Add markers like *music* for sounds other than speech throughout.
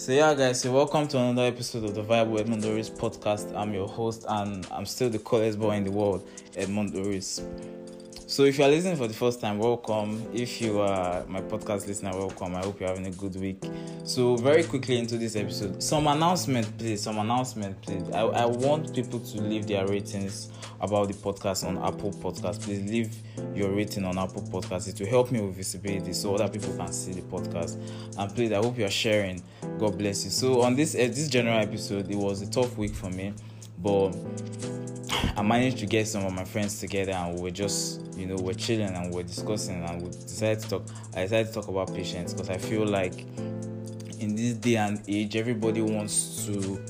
So yeah, guys, so welcome to another episode of the Vibe with Doris podcast. I'm your host, and I'm still the coolest boy in the world, Edmund Oris. So if you are listening for the first time, welcome. If you are my podcast listener, welcome. I hope you're having a good week. So very quickly into this episode, some announcement, please. Some announcement, please. I, I want people to leave their ratings about the podcast on Apple Podcast. Please leave your rating on Apple Podcast. It will help me with visibility so other people can see the podcast. And please, I hope you are sharing. God bless you. So on this uh, this general episode, it was a tough week for me, but I managed to get some of my friends together and we were just, you know, we're chilling and we're discussing and we decided to talk. I decided to talk about patience because I feel like in this day and age, everybody wants to,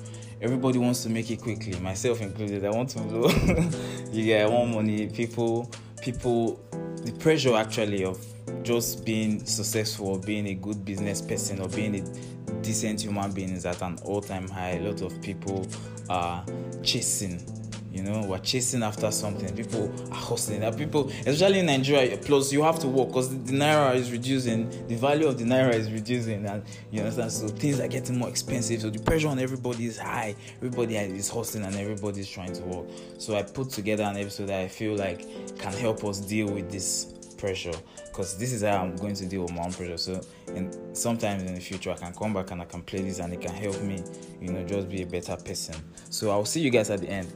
everybody wants to make it quickly, myself included. I want to blow. *laughs* you get, I want money. People, people, the pressure actually of just being successful or being a good business person or being a decent human being is at an all-time high. A lot of people are chasing you know we're chasing after something. People are hustling. That people especially in nigeria plus you have to work because the, naira is reducing the value of the naira is reducing and you understand? So things are getting more expensive. So the pressure on everybody is high. Everybody is hustling and everybody is trying to work. So i put together an episode that i feel like can help us deal with this pressure. Because this is how i'm going to deal with my own pressure. So and sometimes in the future i can come back and i can play this and it can help me you know just be a better person. So i'll see you guys at the end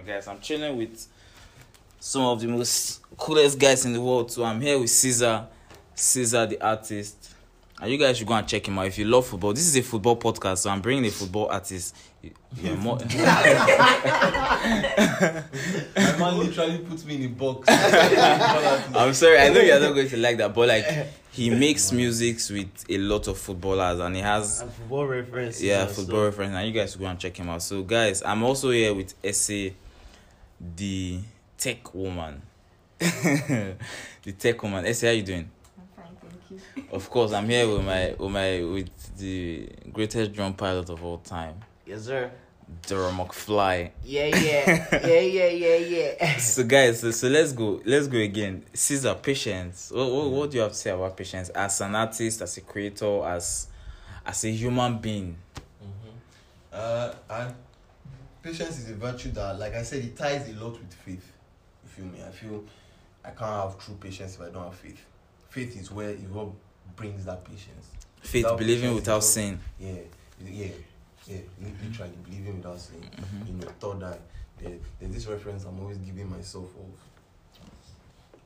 guys. I'm chilling with some of the most coolest guys in the world. So I'm here with Caesar, Caesar the artist. And you guys should go and check him out if you love football. This is a football podcast, so I'm bringing a football artist. Yeah, *laughs* more. My man *laughs* literally puts me in a box. *laughs* I'm sorry, I know you're not going to like that, but like he makes music with a lot of footballers and he has and football references. Yeah, football so. reference. And you guys should go and check him out. So guys, I'm also here with Ese the tech woman. *laughs* the tech woman. Ese, how you doing? I'm fine, thank you. Of course, I'm here with my *laughs* with my with the greatest drone pilot of all time. Yes, sir. Dara McFly. Yeah, yeah, yeah, *laughs* yeah, yeah, yeah. so guys, so, so let's go. Let's go again. Caesar, patience. What, what, what do you have to say about patience as an artist, as a creator, as as a human being? Mm-hmm. Uh, I patience is a virtue that, like I said, it ties a lot with faith. You feel me? I feel I can't have true patience if I don't have faith. Faith is where is what brings that patience. Faith, without believing patience, without sin. Yeah, yeah, yeah. Literally believing without sin. Mm-hmm. You know, third eye. There, there's this reference I'm always giving myself of,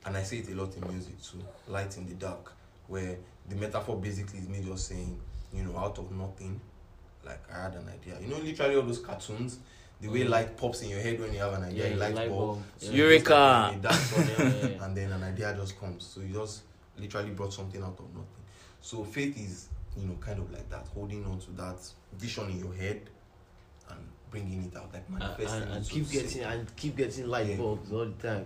and I say it a lot in music too. Light in the dark, where the metaphor basically is me just saying, you know, out of nothing, like I had an idea. You know, literally all those cartoons. the way light pops in your head when you have an idea, yeah, light, light bulb. bulb. So Eureka! Like, *laughs* yeah. and then an idea just comes. So you just literally brought something out of nothing. So faith is, you know, kind of like that, holding on to that vision in your head and bringing it out, like manifesting. Uh, and, and so keep getting and keep getting light yeah. bulbs all the time.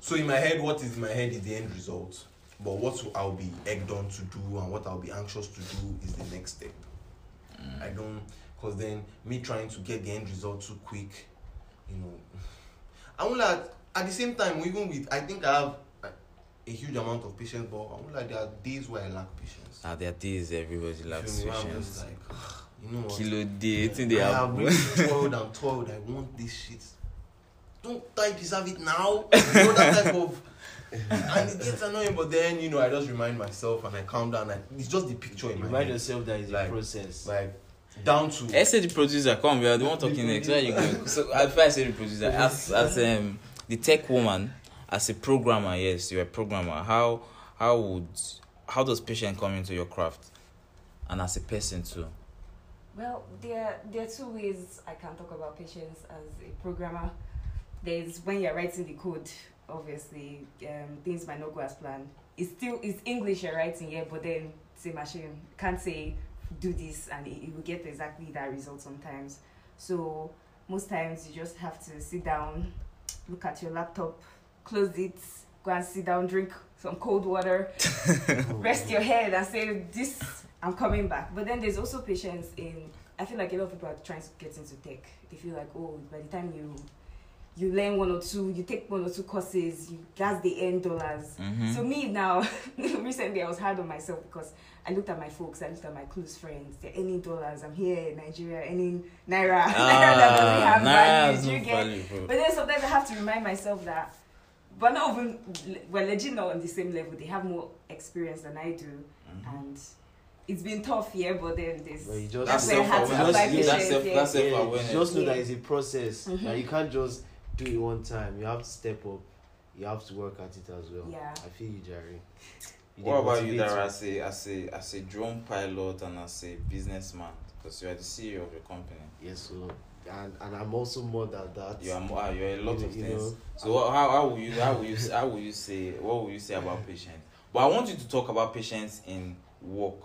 So in my head, what is in my head is the end result. But what I'll be egged on to do and what I'll be anxious to do is the next step. Mm. I don't Because then me trying to get the end result too quick, you know. I won't like, at the same time, even with, I think I have a huge amount of patience, but I won't like, there are days where I lack patience. Ah, there are days everybody lacks patience. I'm just like, *sighs* you know what? Kilo day, eating the apple. I have really toiled and toiled, I want this shit. Don't type deserve it now. You know that type of... *laughs* and it gets annoying, but then, you know, I just remind myself and I calm down. And it's just the picture in you my mind. Remind yourself that it's like, a process. Like, down to. I said the producer. Come, we are the one talking next. Where you go? *laughs* So if I say the producer, as as um the tech woman, as a programmer, yes, you're a programmer. How how would how does patience come into your craft, and as a person too? Well, there there are two ways I can talk about patience as a programmer. There's when you're writing the code. Obviously, um, things might not go as planned. It's still it's English you're writing yeah, but then it's a machine. Can't say do this and it, will get exactly that result sometimes. So most times you just have to sit down, look at your laptop, close it, go and sit down, drink some cold water, *laughs* rest your head and say, This I'm coming back. But then there's also patience in I feel like a lot of people are trying to get into tech. They feel like, oh, by the time you you learn one or two, you take one or two courses, you that's the end dollars. Mhm. So me now, *laughs* recently I was hard on myself because I looked at my folks, I looked at my close friends. They're earning dollars. I'm here in Nigeria earning naira. naira *laughs* that doesn't have Ah, value. You get? value. But then sometimes I have to remind myself that, but not even we're legit not on the same level. They have more experience than I do, Mhm. and it's been tough here. But then this But you just- that's That's where I had to self-awareness. apply Just- patience. That's self- yeah. Yeah, self-awareness. just know that it's a process. Mhm. That you can't just do it one time. You have to step up. You have to work at it as well. Yeah. I feel you, Jerry. You what about you, Dara, as a, as, a, as a drone pilot and as a businessman? Because you are the CEO of your company. Yes, so. And, and I'm also more than that. You are more, ah, you are a lot you, of you things. Know, so what, how, how will you how will you how will you say what will you say about patience? But I want you to talk about patience in work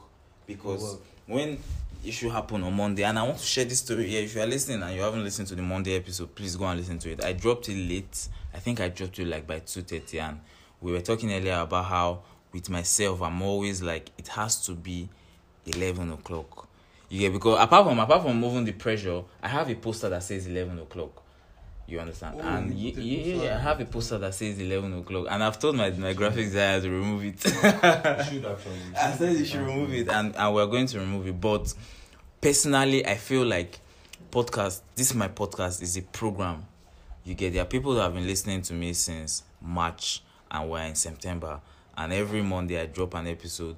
because work. when issue happened on Monday, and I want to share this story here. If you are listening and you haven't listened to the Monday episode, please go and listen to it. I dropped it late. I think I dropped it like by two thirty, and we were talking earlier about how with myself I'm always like it has to be eleven o'clock. Yeah, because apart from apart from moving the pressure, I have a poster that says eleven o'clock. You understand? Oh, and you yeah, put it yeah, inside. yeah, I have a poster that says eleven o'clock, and I've told my my graphic designer to remove it. You *laughs* should actually. I said you should remove it, and, and we're going to remove it. But personally, I feel like podcast. This is my podcast. is a program. You get there are people that have been listening to me since March, and we're in September. And every Monday I drop an episode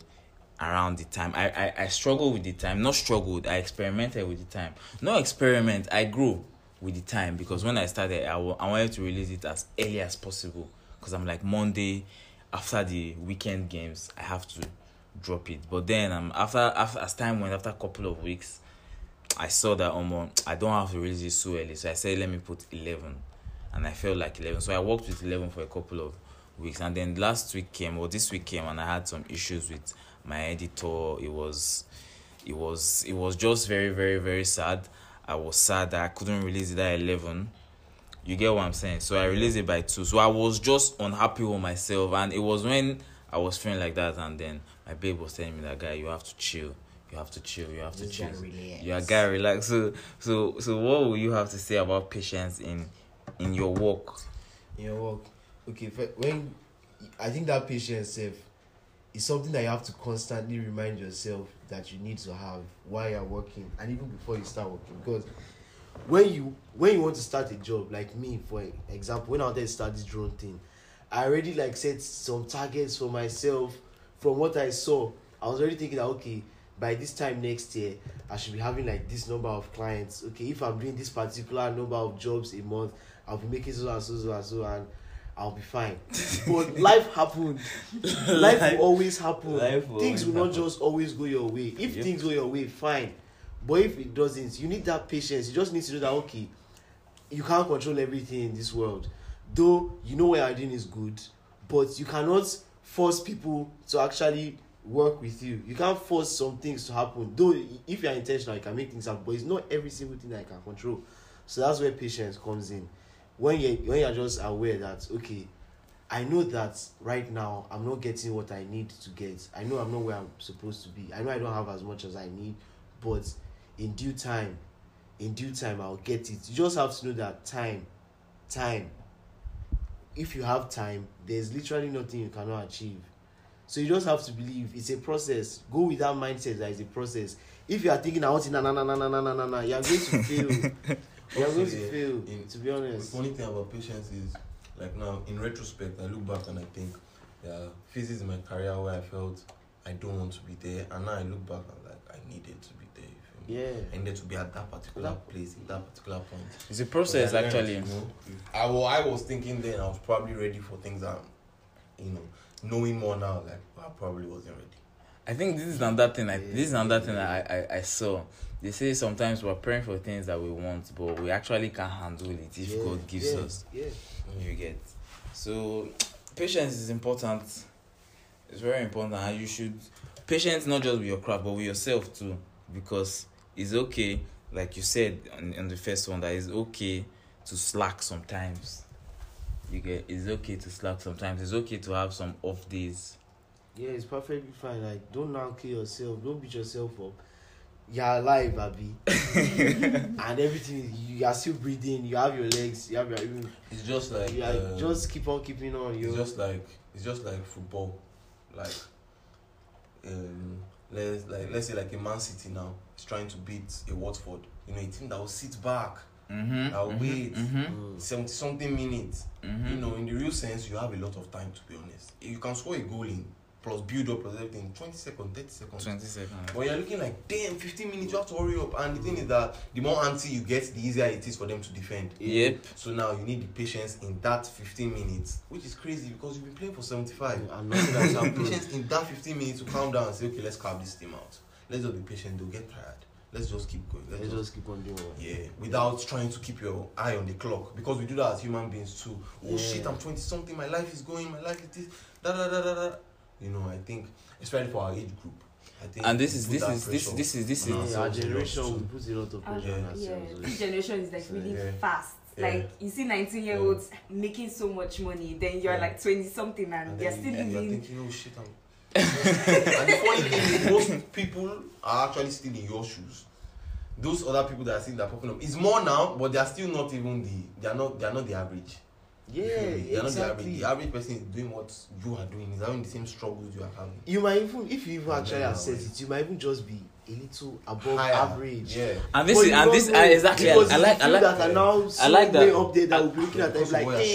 around the time. I, I I struggle with the time. Not struggled. I experimented with the time. No experiment. I grew with the time because when I started, I I wanted to release it as early as possible. Because I'm like Monday after the weekend games, I have to drop it. But then um after after as time went after a couple of weeks, I saw that um I don't have to release it so early. So I said let me put eleven. And I felt like eleven. So I worked with eleven for a couple of weeks. And then last week came or this week came and I had some issues with my editor. It was it was it was just very, very, very sad. I was sad that I couldn't release it at eleven. You get what I'm saying? So I released it by two. So I was just unhappy with myself, and it was when I was feeling like that, and then my babe was telling me that guy, you have to chill, you have to chill, you have to chill. You are guy relax. So so so what will you have to say about patience in in your work? in your work. Okay, when I think that patience self is something that you have to constantly remind yourself that you need to have while you're working and even before you start working. Because when you when you want to start a job like me for example when i wanted to start this drone thing i already like set some targets for myself. From what i saw i was already thinking that okay by this time next year i should be having like this number of clients. Okay if i'm doing this particular number of jobs a month i'll be making so and so so and so. And i'll be fine. *laughs* But life happened. *laughs* Life will always happen. Life will things will always not happen. just always go your way. If Yep. things go your way fine. But if it doesn't you need that patience. You just need to know that okay you can't control everything in this world. Though you know what you're doing is good but you cannot force people to actually work with you. You can't force some things to happen. Though if you're intentional you can make things happen but it's not every single thing that you can control. So that's where patience comes in when you when you're just aware that okay I know that right now I'm not getting what I need to get. I know I'm not where I'm supposed to be. I know I don't have as much as I need, but in due time, in due time I'll get it. You just have to know that time, time. If you have time, there's literally nothing you cannot achieve. So you just have to believe it's a process. Go with that mindset that it's a process. If you are thinking I want it na na na na na na na na na, you are going to *laughs* fail. You're going to fail, in, to be honest. The funny thing about patience is, like now, in retrospect, I look back and I think, there are phases in my career where I felt I don't want to be there, and now I look back and like, I needed to be there. You feel Yeah. I needed to be at that particular that, place, in that particular point. It's a process, I actually. You know, I, well, I was thinking then I was probably ready for things that, you know, knowing more now, like, I probably wasn't ready. I think this is another thing I, yeah. this is another yeah. thing I, I, I saw. They say sometimes we're praying for things that we want, but we actually can't handle it if Yeah, God gives yeah, us. Yeah. You get. So patience is important. It's very important, and you should patience not just with your craft, but with yourself too, because it's okay, like you said on, on the first one, that it's okay to slack sometimes. You get. It's okay to slack sometimes. It's okay to have some off days. Yeah, it's perfectly fine. Like, don't now kill yourself. Don't beat yourself up. you're alive, Abby. *laughs* and everything, you are still breathing, you have your legs, you have your. You, It's just like. You are, uh, just keep on keeping on. Yo. It's just like it's just like football, like. Um, let's like let's say like a Man City now is trying to beat a Watford. You know, a team that will sit back, mm-hmm, that will mm-hmm, wait mm-hmm. Mm. seventy something minutes. Mm-hmm. You know, in the real sense, you have a lot of time to be honest. You can score a goal in plus build up plus everything 20 seconds 30 seconds 20 seconds but you're looking like damn 15 minutes you have to hurry up and the thing is that the more anti you get the easier it is for them to defend yep so now you need the patience in that 15 minutes which is crazy because you've been playing for 75 and nothing else and patience in that 15 minutes to calm down and say okay let's carve this team out let's just be patient they'll get tired let's just keep going. Let's, let's just, just, keep on doing. Yeah, without yeah. trying to keep your eye on the clock because we do that as human beings too. Oh yeah. shit, I'm 20 something. My life is going. My life is this. Da da da da da. You know, I think, especially for our age group. And this is this is, this is this is this is this is our generation. We put a lot of ah, pressure on ourselves. This generation is like really yeah. fast. Yeah. Like you see, nineteen-year-olds yeah. making so much money, then you're like twenty-something, and, and you're still living. You're thinking, oh shit, I'm. *laughs* and the funny thing is, most people are actually still in your shoes. Those other people that are still that popping up, it's more now, but they are still not even the. They are not. They are not the average. Yeah, You're exactly. The average, the average person is doing what you are doing. Is having the same struggles you are having. You might even, if you even actually assess it, you might even just be a little above Higher. average. Yeah. And this, is, and this, know, exactly. I I like, I like that. Yeah. Now, I like that. Way Up there, that will be looking at them like, hey,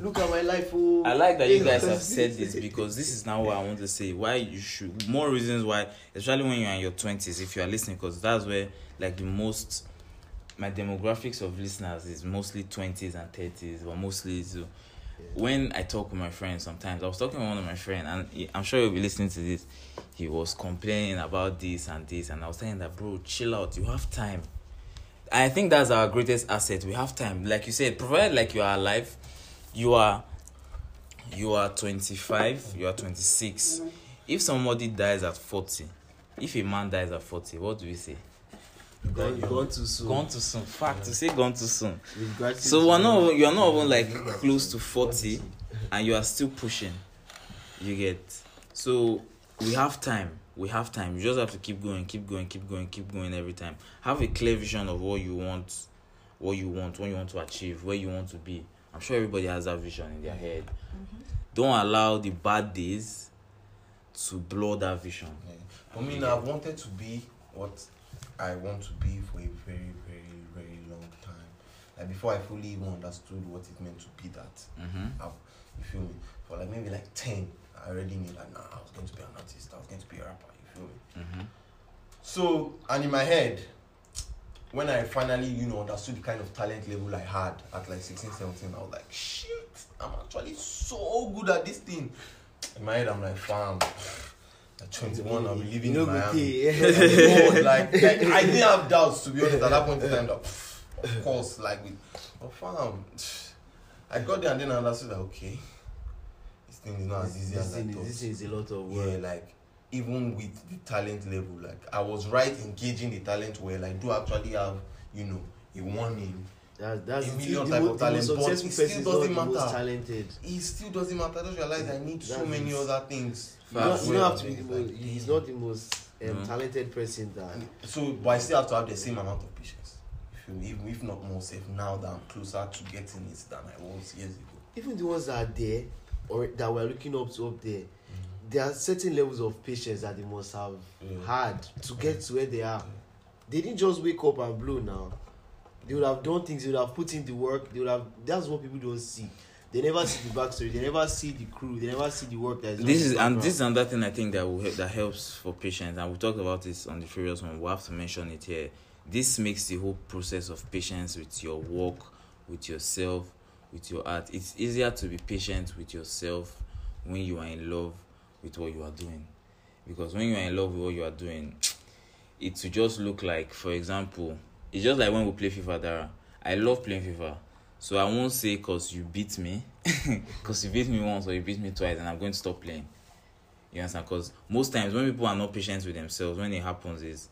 look at my life. Oh, I like that you guys have said this because this is now what I want to say. Why you should more reasons why, especially when you're in your twenties, if you are listening, because that's where like the most my demographics of listeners is mostly twenties and thirties, but mostly so. Uh, when I talk with my friends, sometimes I was talking with one of my friends, and he- I'm sure you'll be listening to this. He was complaining about this and this, and I was saying that, bro, chill out. You have time. I think that's our greatest asset. We have time. Like you said, provided like you are alive, you are you are 25, you are 26. Mm-hmm. If somebody dies at 40, if a man dies at 40, what do we say? Gone, gone too soon. Gone too soon. Fact, yeah. you say gone too soon. So we're not, you are not even like close to 40 and you are still pushing. You get. So we have time. We have time. You just have to keep going, keep going, keep going, keep going every time. Have a clear vision of what you want, what you want, what you want to achieve, where you want to be. I'm sure everybody has that vision in their head. Mm-hmm. Don't allow the bad days to blow that vision. Yeah. For me, I wanted to be what I want to be for a very, very, very long time. Like before I fully even understood what it meant to be that. Mm-hmm. I, you feel me? For like maybe like 10, I already knew like, nah, I was going to be an artist, I was going to be a rapper, you feel me? Mm-hmm. So, and in my head, when I finally, you know, understood the kind of talent level I had at like 16, 17, I was like, shit, I'm actually so good at this thing. In my head, I'm like, fam. At 21, I'll be living You in Miami. good *laughs* like, like, I didn't have doubts, to be honest, at that point in time, that, of course, like, with, but fam, I got there and then I understood that, okay, this thing is not as easy this as I thing, thought this is a lot of work. yeah, like even with the talent level, like I was right engaging the talent well. I do actually have, you know, a warning. That, That's, that's a million type of talent, but it still doesn't matter. Talented. It still doesn't matter. I just realized I need so many other things. You don't, you don't have to be the most, like, he's not the most um, mm. talented person that... So, but I still have to have the same amount of patience. Even if not more safe now that I'm closer to getting it than I was years ago. Even the ones that are there, or that we're looking up to up there, mm. there are certain levels of patience that they must have mm. had to get to where they are. They didn't just wake up and blow now. They would have done things, they would have put in the work, they would have that's what people don't see. They never see the backstory, they never see the crew, they never see the work that is this is and this is another thing I think that will help, that helps for patients, and we talked about this on the previous one. We have to mention it here. This makes the whole process of patience with your work, with yourself, with your art. It's easier to be patient with yourself when you are in love with what you are doing, because when you are in love with what you are doing, it will just look like, for example, it's just like when we play FIFA. Dara, I love playing FIFA. So I won't say because you beat me, *laughs* because you beat me once or you beat me twice, and I'm going to stop playing. You understand? Because most times when people are not patient with themselves, when it happens is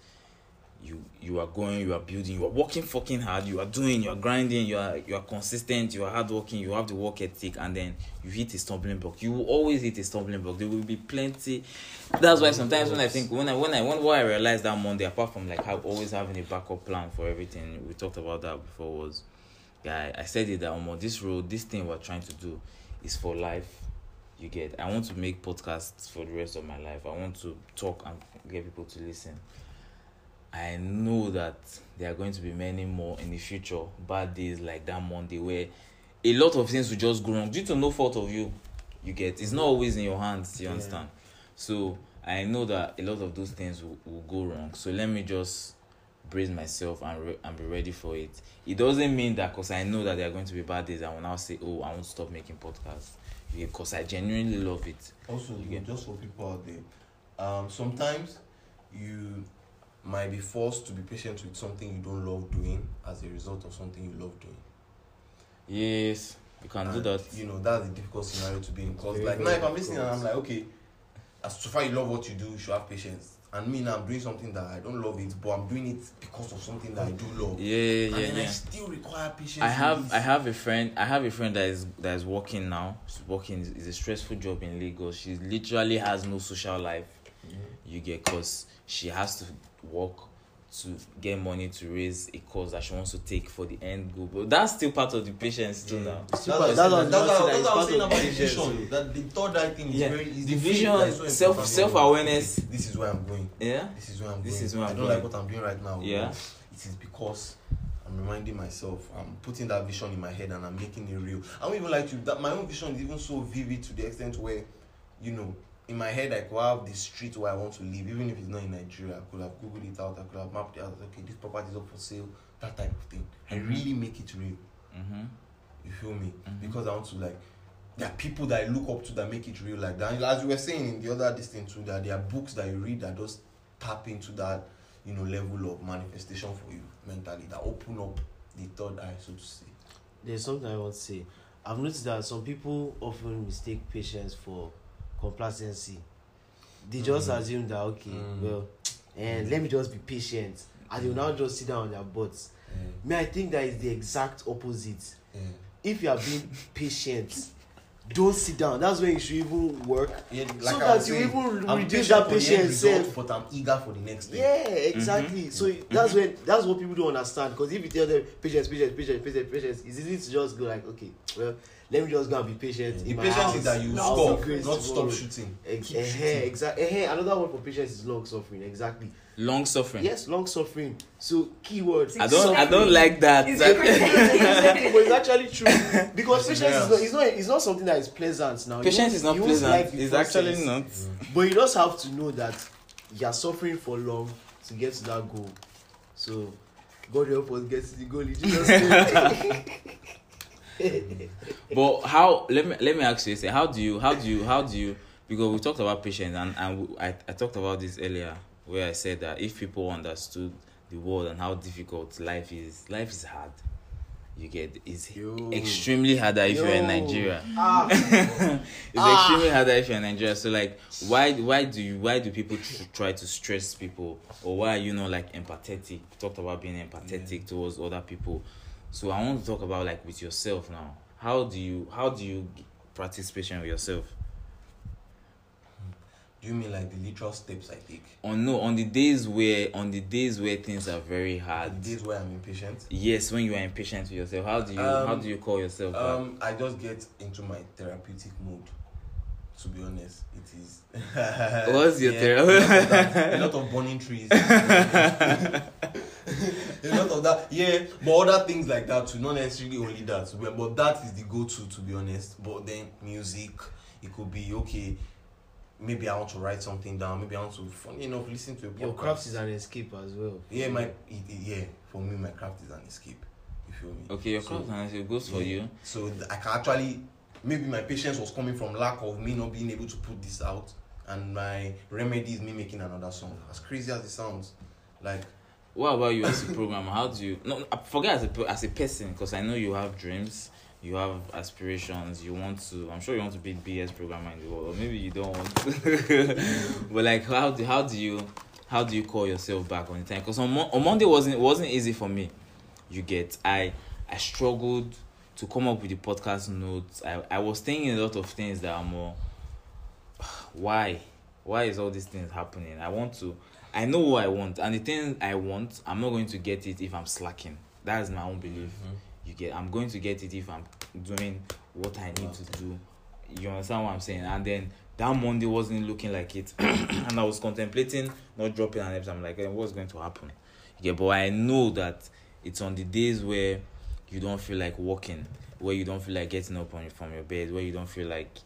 you you are going, you are building, you are working fucking hard, you are doing, you are grinding, you are you are consistent, you are hardworking, you have the work ethic, and then you hit a stumbling block. You will always hit a stumbling block. There will be plenty. That's why sometimes when I think when I when I when what I realized that Monday, apart from like have, always having a backup plan for everything, we talked about that before was, yeah, I, I said it that um, this road, this thing we're trying to do, is for life. You get. I want to make podcasts for the rest of my life. I want to talk and get people to listen. I know that there are going to be many more in the future bad days like that Monday where a lot of things will just go wrong due to no fault of you. You get it's not always in your hands. You Yeah. understand? So I know that a lot of those things will, will go wrong. So let me just brace myself and re- and be ready for it. It doesn't mean that because I know that there are going to be bad days, I will now say, "Oh, I won't stop making podcasts," because I genuinely love it. Also, You just for people out there, um, sometimes you might be forced to be patient with something you don't love doing as a result of something you love doing. Yes, you can and, do that. You know, that's a difficult scenario to be in because, like, now if I'm listening and I'm like, okay, as so far you love what you do, you should have patience. And me now, I'm doing something that I don't love it, but I'm doing it because of something that I do love. Yeah, yeah, and yeah. And yeah. I still require patience. I have, I have a friend, I have a friend that is that is working now. She's working is a stressful job in Lagos. She literally has no social life. Mm-hmm. You get, cause she has to work to get money to raise a cause that she wants to take for the end goal. But that's still part of the patience too now. That's what I I'm saying about the vision. That the third eye thing is yeah. very is The vision, like, so self self awareness. This is where I'm going. Yeah. This is where I'm this going. Is where I'm I don't going. like what I'm doing right now. Yeah. It is because I'm reminding myself, I'm putting that vision in my head and I'm making it real. I don't even like to that my own vision is even so vivid to the extent where, you know, in my head, I could have the street where I want to live, even if it's not in Nigeria. I could have Googled it out, I could have mapped it out, okay, this property is up for sale, that type of thing. I mm-hmm. really make it real. Mm-hmm. You feel me? Mm-hmm. Because I want to, like, there are people that I look up to that make it real like that. And as you were saying in the other distance too, that there are books that you read that just tap into that, you know, level of manifestation for you mentally, that open up the third eye, so to say. There's something I want to say. I've noticed that some people often mistake patience for complacency. They just Mm. assume that okay, Mm. well, and *tsk* let me just be patient, and they will now just sit down on their butts. Me, I think that is the exact opposite. Yeah. If you are being *laughs* patient, don't sit down. That's when you should even work. Yeah, like so that you saying, even I'm reduce that patience self. But I'm eager for the next thing. Yeah, exactly. Mm -hmm. So mm -hmm. that's when that's what people don't understand. Because if you tell them patience, patience, patience, patience, patience, it's easy to just go like, okay, well, let me just go and be patient. Yeah. In the patience house, is that you stop, not tomorrow. stop shooting. Ex- Keep uh, shooting. Exactly. Uh, eh, another word for patience is long suffering. Exactly. Long suffering. Yes, long suffering. So keywords. I don't I don't like that. It's *laughs* exactly, but it's actually true *laughs* because That's patience is not, it's not it's not something that is pleasant now. You Patience is not pleasant. like the it's actually not. But you just have to know that you're suffering for long to get to that goal. So God help us get to the goal in Jesus' name. *laughs* But how? Let me let me ask you. Say, how do you? How do you? How do you? Because we talked about patience, and and we- I I talked about this earlier, where I said that if people understood the world and how difficult life is, life is hard. You get it's Yo. extremely harder if Yo. you're in Nigeria. Ah. *laughs* it's ah. extremely harder if you're in Nigeria. So like, why why do you, why do people tr- try to stress people or why are you not like empathetic? We talked about being empathetic yeah. towards other people. So I want to talk about like with yourself now. How do you how do you practice patience with yourself? Do you mean like the literal steps I take? On no, on the days where on the days where things are very hard. The days where I'm impatient. Yes, when you are impatient with yourself, how do you um, how do you call yourself? Um, that? I just get into my therapeutic mode. To be honest, it is. *laughs* What's your yeah, therapy? A, a lot of burning trees. *laughs* a lot of that, yeah. But other things like that too, not necessarily only that. But that is the go-to, to be honest. But then music, it could be okay. maybe I want to write something down, maybe I want to, funny enough, listen to a podcast. Your craft is an escape as well. Yeah, my, yeah, for me, my craft is an escape. You feel me? Okay, your so, craft is an escape, goes yeah. you. So, I can actually, maybe my patience was coming from lack of me not being able to put this out, and my remedy is me making another song. As crazy as it sounds, like... What about you as a programmer? How do you... No, forget as a, as a person, because I know you have dreams. you have aspirations, you want to, I'm sure you want to be the biggest programmer in the world, or maybe you don't want to. *laughs* but like, how do, how do you, how do you call yourself back on the time? Because on, Mo on Monday wasn't, wasn't easy for me. You get, I, I struggled to come up with the podcast notes. I, I was thinking a lot of things that are more, *sighs* why, why is all these things happening? I want to, I know what I want, and the thing I want, I'm not going to get it if I'm slacking. That is my own belief. Mm -hmm. you get i'm going to get it if i'm doing what i need to do. You understand what i'm saying? And then that monday wasn't looking like it. *clears throat* And i was contemplating not dropping an episode i'm like hey, what's going to happen? Yeah, but i know that it's on the days where you don't feel like walking where you don't feel like getting up on, from your bed where you don't feel like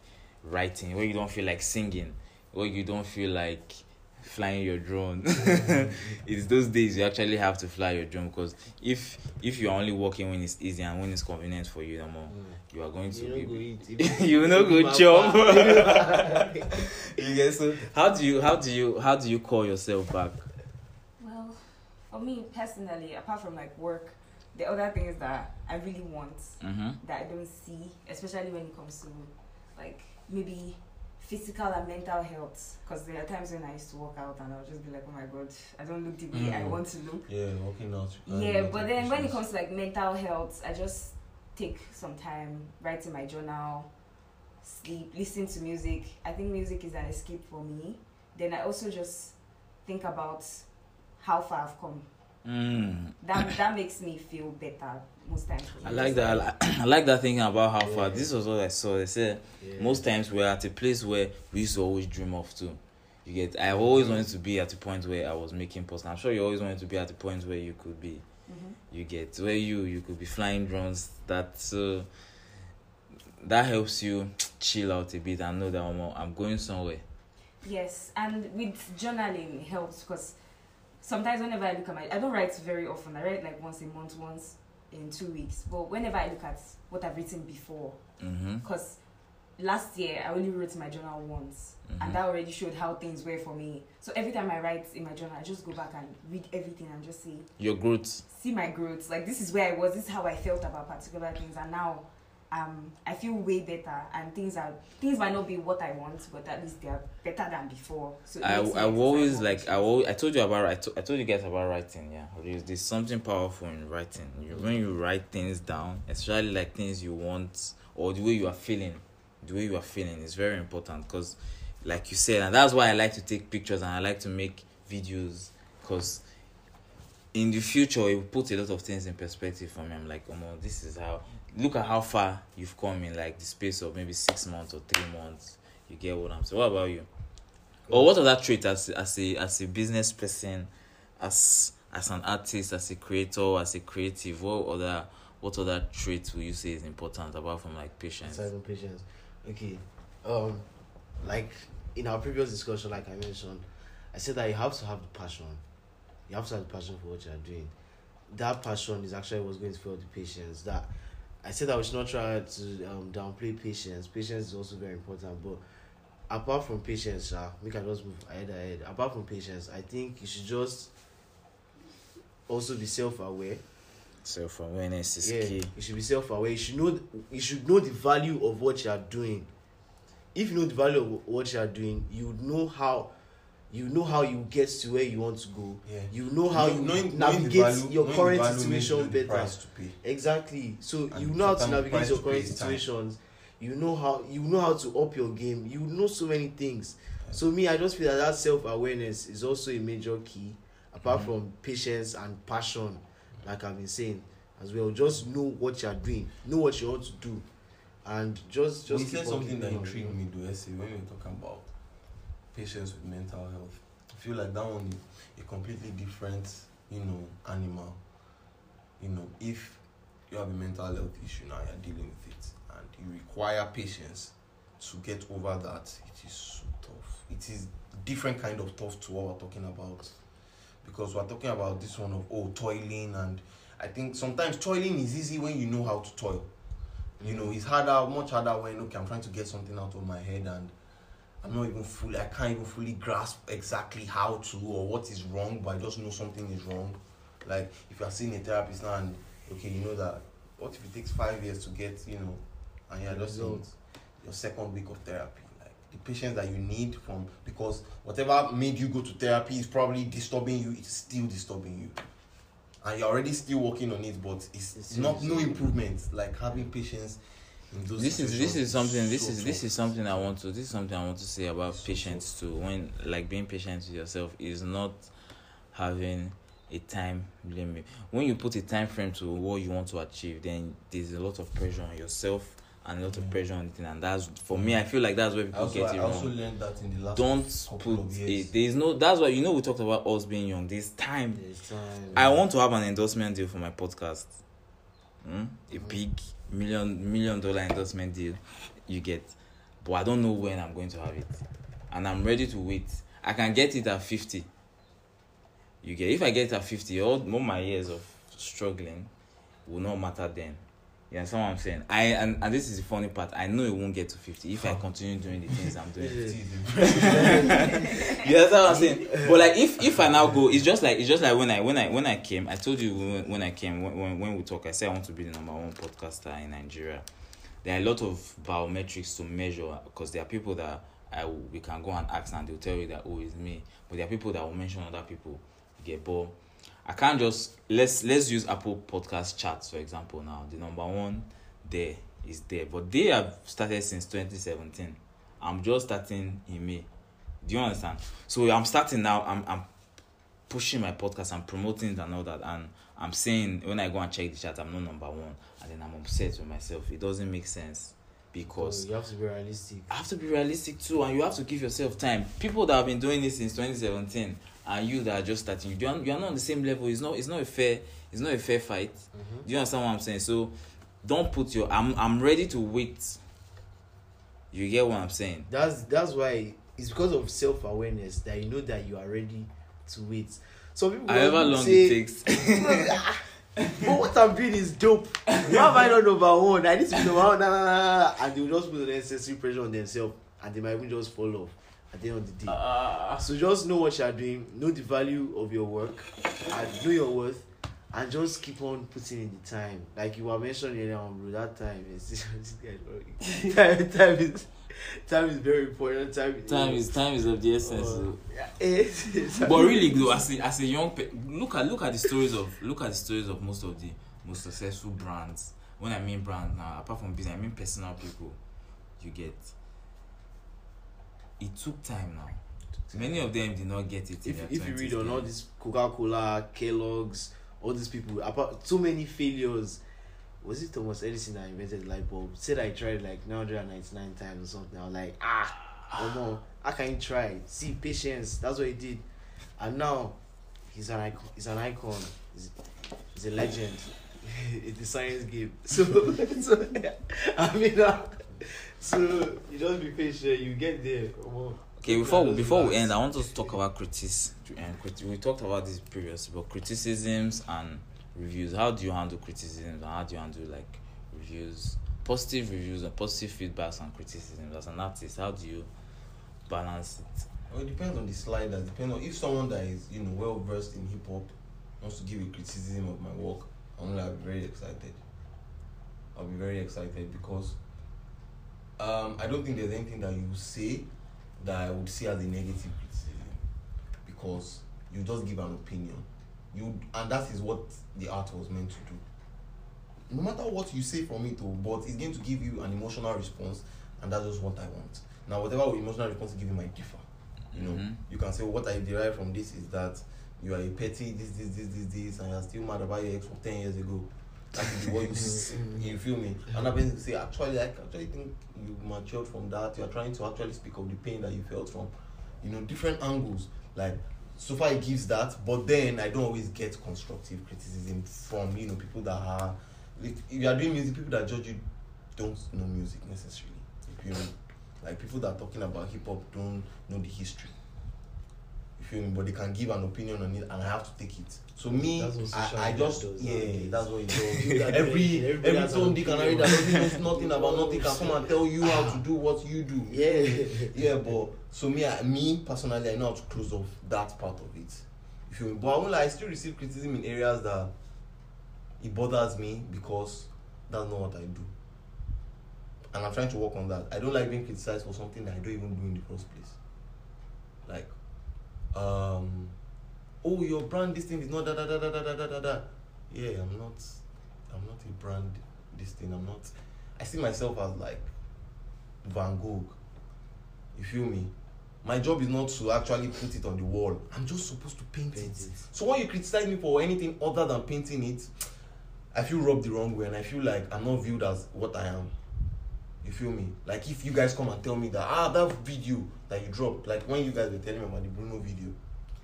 writing where you don't feel like singing where you don't feel like flying your drone. *laughs* it's those days you actually have to fly your drone because if if you're only walking when it's easy and when it's convenient for you, no more, you are going to You know, go be. eat. *laughs* you know, go My chop. *laughs* you get so how do you how do you how do you call yourself back? Well, for me personally, apart from like work, the other thing is that I really want Mm-hmm. that I don't see, especially when it comes to like maybe physical and mental health. Because there are times when I used to walk out and I'll just be like, oh my god, I don't look the way I Mm. want to look. Yeah, working out. Yeah, but then when it comes to like mental health, I just take some time, write in my journal, sleep, listen to music. I think music is an escape for me. Then I also just think about how far I've come. Mm. That that makes me feel better most times. I like that. I li- I like that thinking about how far. This was what I saw. They said Yeah. most times we're at a place where we used to always dream of too. You get. I always wanted to be at a point where I was making posts. I'm sure you always wanted to be at a point where you could be. Mhm. You get where you you could be flying drones. That so that helps you chill out a bit and know that I'm, I'm going somewhere. Yes, and with journaling helps because sometimes whenever I look at my, I don't write very often. I write like once a month, once in two weeks. But whenever I look at what I've written before, Mm-hmm. because last year I only wrote my journal once, Mhm. and that already showed how things were for me. So every time I write in my journal, I just go back and read everything and just see Your growth. see my growth. Like this is where I was. This is how I felt about particular things, and now. Um, I feel way better, and things are things might not be what I want, but at least they are better than before. So I I always exercise like I always, I told you about I, to, I told you guys about writing yeah. There's, there's something powerful in writing. You, when you write things down especially like things you want or the way you are feeling the way you are feeling is very important because like you said and that's why I like to take pictures and I like to make videos because in the future it will put a lot of things in perspective for me. I'm like oh no this is how look at how far you've come in like the space of maybe six months or three months you get what I'm saying what about you or what other trait as as a as a business person, as as an artist, as a creator, as a creative, what other what other traits will you say is important apart from like patience? Aside from patience. Okay. Um, like in our previous discussion, like I mentioned, I said that you have to have the passion. You have to have the passion for what you are doing. That passion is actually what's going to fuel the patience. That I said that we should not try to um, downplay patience. Patience is also very important, but apart from patience, uh, we can just move ahead ahead. Apart from patience, I think you should just also be self-aware Self awareness is yeah, key. you should be self-aware. You should know. You should know the value of what you are doing. If you know the value of what you are doing, you know how, you know how you get to where you want to go. Yeah. You know how knowing, you knowing, navigate knowing value, your current situation better. Exactly. So and you know how to navigate your current situations. Time. You know how you know how to up your game. You know so many things. Yeah. So me, I just feel that that self awareness is also a major key, apart mm-hmm. from patience and passion, like I've been saying as well. Just know what you're doing. Know what you want to do, and just just. You said something that intrigued me, do essay when we were talking about patients with mental health. I feel like that one is a completely different, you know, animal. You know, if you have a mental health issue now, you're dealing with it, and you require patience to get over that, it is so tough. It is different kind of tough to what we're talking about, because we're talking about this one of oh toiling, and I think sometimes toiling is easy when you know how to toil. You know, mm. it's harder, much harder when okay, I'm trying to get something out of my head and I'm not even fully, I can't even fully grasp exactly how to or what is wrong, but I just know something is wrong. Like, if you are seeing a therapist now and, okay, you know that, what if it takes five years to get, you know, and you're just in your second week of therapy? Like, the patience that you need from, because whatever made you go to therapy is probably disturbing you, it's still disturbing you. And you're already still working on it, but it's, it's not serious. no improvement. Like, having patience this is this is something this so is this is something i want to this is something i want to say about So patience too when like being patient with yourself is not having a time limit when you put a time frame to what you want to achieve then there's a lot of pressure on yourself and a lot of Mm. pressure on the thing and that's for me i feel like that's where people also, get it I also wrong learned that in the last don't put years. there's no that's why you know we talked about us being young there's time There's time. I want to have an endorsement deal for my podcast. Hmm? A Mhm. big million million dollar endorsement deal you get. But I don't know when I'm going to have it. And I'm ready to wait. I can get it at 50. You get if I get it at 50, all, all my years of struggling will not matter then. You understand what I'm saying? I and, and this is the funny part. I know it won't get to 50 if I continue doing the things I'm doing. *laughs* *laughs* you understand what I'm saying? But like if if I now go, it's just like it's just like when I when I when I came, I told you when, when I came when, when we talk, I said I want to be the number one podcaster in Nigeria. There are a lot of biometrics to measure because there are people that I we can go and ask and they'll tell you that oh it's me. But there are people that will mention other people. Get but I can't just let's let's use Apple Podcast charts for example now. The number one there is there, but they have started since 2017. I'm just starting in May. Do you understand? So I'm starting now. I'm I'm pushing my podcast. I'm promoting it and all that. And I'm saying when I go and check the chat, I'm not number one. And then I'm upset with myself. It doesn't make sense because you have to be realistic. I have to be realistic too, and you have to give yourself time. People that have been doing this since 2017, and you that are just starting, you are, you are not on the same level. It's not, it's not a fair, it's not a fair fight. Mm-hmm. Do you understand what I'm saying? So don't put your. I'm, I'm ready to wait. You get what I'm saying? That's that's why it's because of self awareness that you know that you are ready to wait. So people however long say, it takes. *laughs* but what I'm doing is dope. Why am I not number one? I need to be number one. Nah, nah, nah, nah. And they will just put the necessary pressure on themselves, and they might even just fall off. at the end of the day. Uh, so just know what you are doing, know the value of your work, and know your worth, and just keep on putting in the time. Like you were mentioning earlier on, bro, that time is *laughs* time, time is time is very important. Time, is, time is time is of the essence. Uh, yeah. *laughs* but really, though, as a, as a young pe- look at look at the stories of look at the stories of most of the most successful brands. When I mean brands now, apart from business, I mean personal people. You get it took time now. Many of them did not get it. If, if you read on all these Coca-Cola, Kellogg's, all these people, apart too many failures. Was it Thomas Edison that invented the light bulb? Said I tried like 999 times or something. I was like, ah, oh no, I can't try. See, patience. That's what he did. And now, he's an icon. He's an icon. He's, he's a legend *laughs* in the science game. *laughs* So, so yeah. *laughs* I mean, uh, so you just be patient. You get there. Come on. okay before we, before we end i want us to talk about critics and criti- we talked about this previously but criticisms and reviews how do you handle criticisms and how do you handle like reviews positive reviews and positive feedbacks and criticisms as an artist how do you balance it Well, it depends on the slider. Depends on if someone that is you know well versed in hip hop wants to give a criticism of my work, I'm gonna be very excited. I'll be very excited because Um, I don't think there's anything that you say that I would see as a negative criticism because you just give an opinion. You and that is what the art was meant to do. No matter what you say from it, though, but it's going to give you an emotional response, and that's just what I want. Now, whatever emotional response you give, might differ. You know, mm-hmm. you can say well, what I derive from this is that you are a petty this this this this this, and you're still mad about your ex from ten years ago. that like what you see, mm. you feel me? And I've been say actually, I actually think you matured from that. You are trying to actually speak of the pain that you felt from, you know, different angles. Like so far, it gives that, but then I don't always get constructive criticism from you know people that are. If, if you are doing music, people that judge you don't know music necessarily. You feel me? like people that are talking about hip hop don't know the history. film, but they can give an opinion on it and I have to take it. So me, I, I just, does, yeah, that's what it *laughs* does. every every Tom, Dick and Harry that doesn't know nothing about nothing can come and tell you how to do what you do. *laughs* Yeah. yeah, but, so me, I, me personally, I know how to close off that part of it. If you, but I won't lie, I still receive criticism in areas that it bothers me because that's not what I do. And I'm trying to work on that. I don't like being criticized for something that I don't even do in the first place. Like, um, oh, your brand, this thing is not da da da da da da da da. Yeah, I'm not, I'm not a brand, this thing, I'm not. I see myself as like Van Gogh. You feel me? My job is not to actually put it on the wall. I'm just supposed to paint, paint it. it. So when you criticize me for anything other than painting it, I feel rubbed the wrong way and I feel like I'm not viewed as what I am. You feel me? Like if you guys come and tell me that ah that video that you dropped, like when you guys were telling me about the Bruno video.